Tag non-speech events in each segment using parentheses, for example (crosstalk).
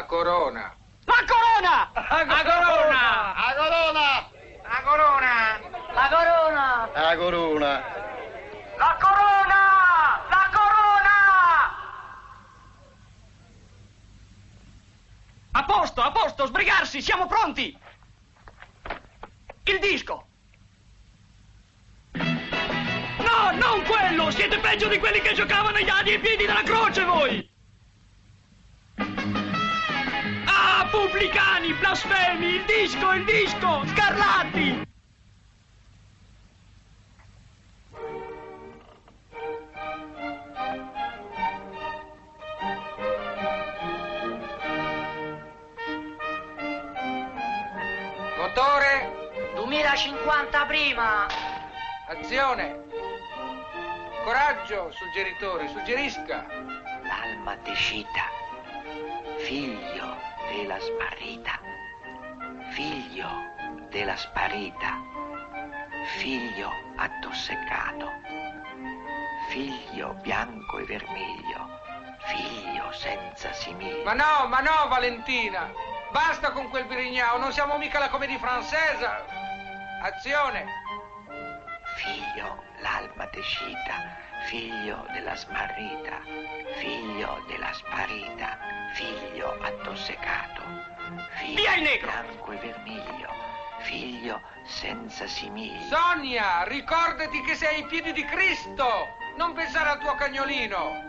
La corona. La corona! La corona! La corona! La corona! La corona! La corona! La corona! La corona! A posto, a posto, sbrigarsi, siamo pronti! Il disco! No, non quello! Siete peggio di quelli che giocavano agli adi ai piedi della croce, voi! Ah, pubblicani, blasfemi, il disco, il disco, scarlatti! Motore, 2050 prima! azione. Coraggio, suggeritori, suggerisca. L'alma decita, figlio della sparita, figlio della sparita, figlio addossecato, figlio bianco e vermiglio, figlio senza simile. Ma no, ma no, Valentina. Basta con quel birignao, non siamo mica la commedia francese. Azione. Figlio l'alma decita, figlio della smarrita, figlio della sparita, figlio addossecato, figlio Via il negro! bianco e vermiglio, figlio senza simili. Sonia, ricordati che sei ai piedi di Cristo. Non pensare al tuo cagnolino.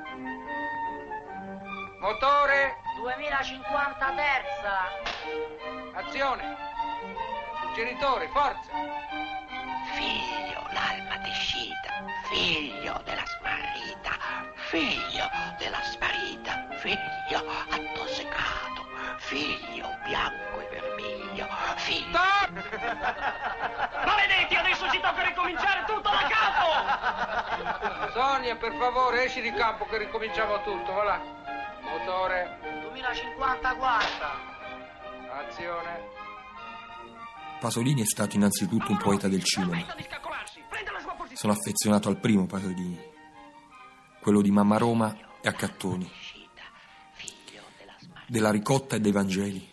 Motore, 2050 terza! azione. Suggeritore, forza. Figlio l'alma decita, figlio della smarrita, figlio della sparita, figlio addossecato, figlio bianco e vermiglio, figlio... (laughs) Maledetti, adesso ci tocca ricominciare tutto da capo! Sonia, per favore, esci di campo che ricominciamo tutto, va là. Motore, 2050 quarta! Pasolini è stato innanzitutto un poeta del cinema. Sono affezionato al primo Pasolini, quello di Mamma Roma e Accattoni, della ricotta e dei Vangeli.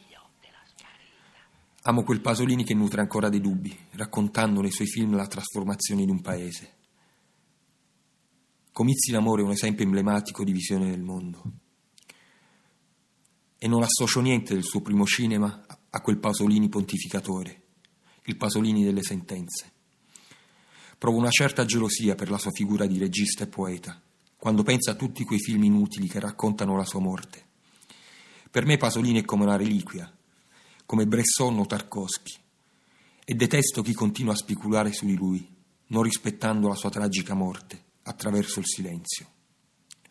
Amo quel Pasolini che nutre ancora dei dubbi, raccontando nei suoi film la trasformazione di un paese. Comizi d'amore è un esempio emblematico di visione del mondo. E non associo niente del suo primo cinema a quel Pasolini pontificatore, il Pasolini delle sentenze. Provo una certa gelosia per la sua figura di regista e poeta, quando pensa a tutti quei film inutili che raccontano la sua morte. Per me Pasolini è come una reliquia, come Bresson o Tarkovsky, e detesto chi continua a speculare su di lui, non rispettando la sua tragica morte attraverso il silenzio.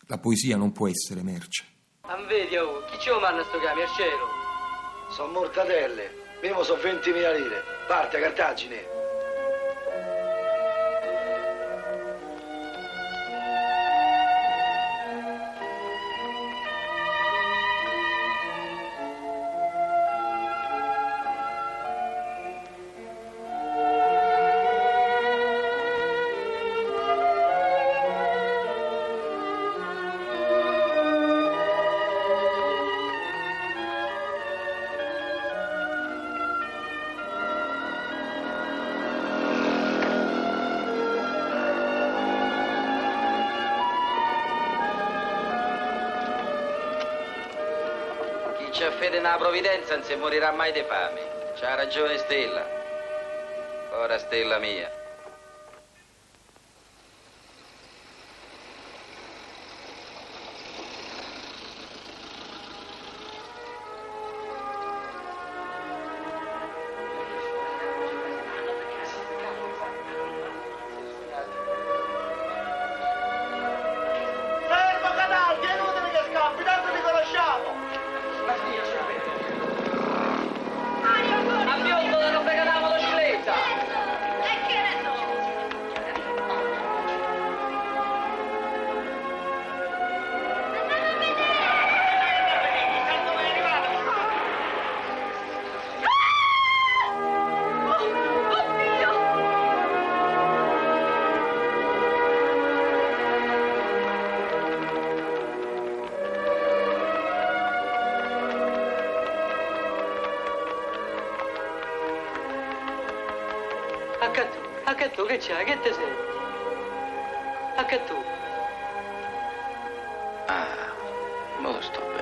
La poesia non può essere merce. Ma vedi, oh, chi ci manna sto camion cielo? Sono mortadelle. Mimo sono 20.000 lire. Parte, Cartagine. C'ha fede nella provvidenza non si morirà mai di fame. C'ha ragione Stella. Ora Stella mia. A Catù, a Catù che c'è? Che ti senti? A Catù. Ah, me lo sto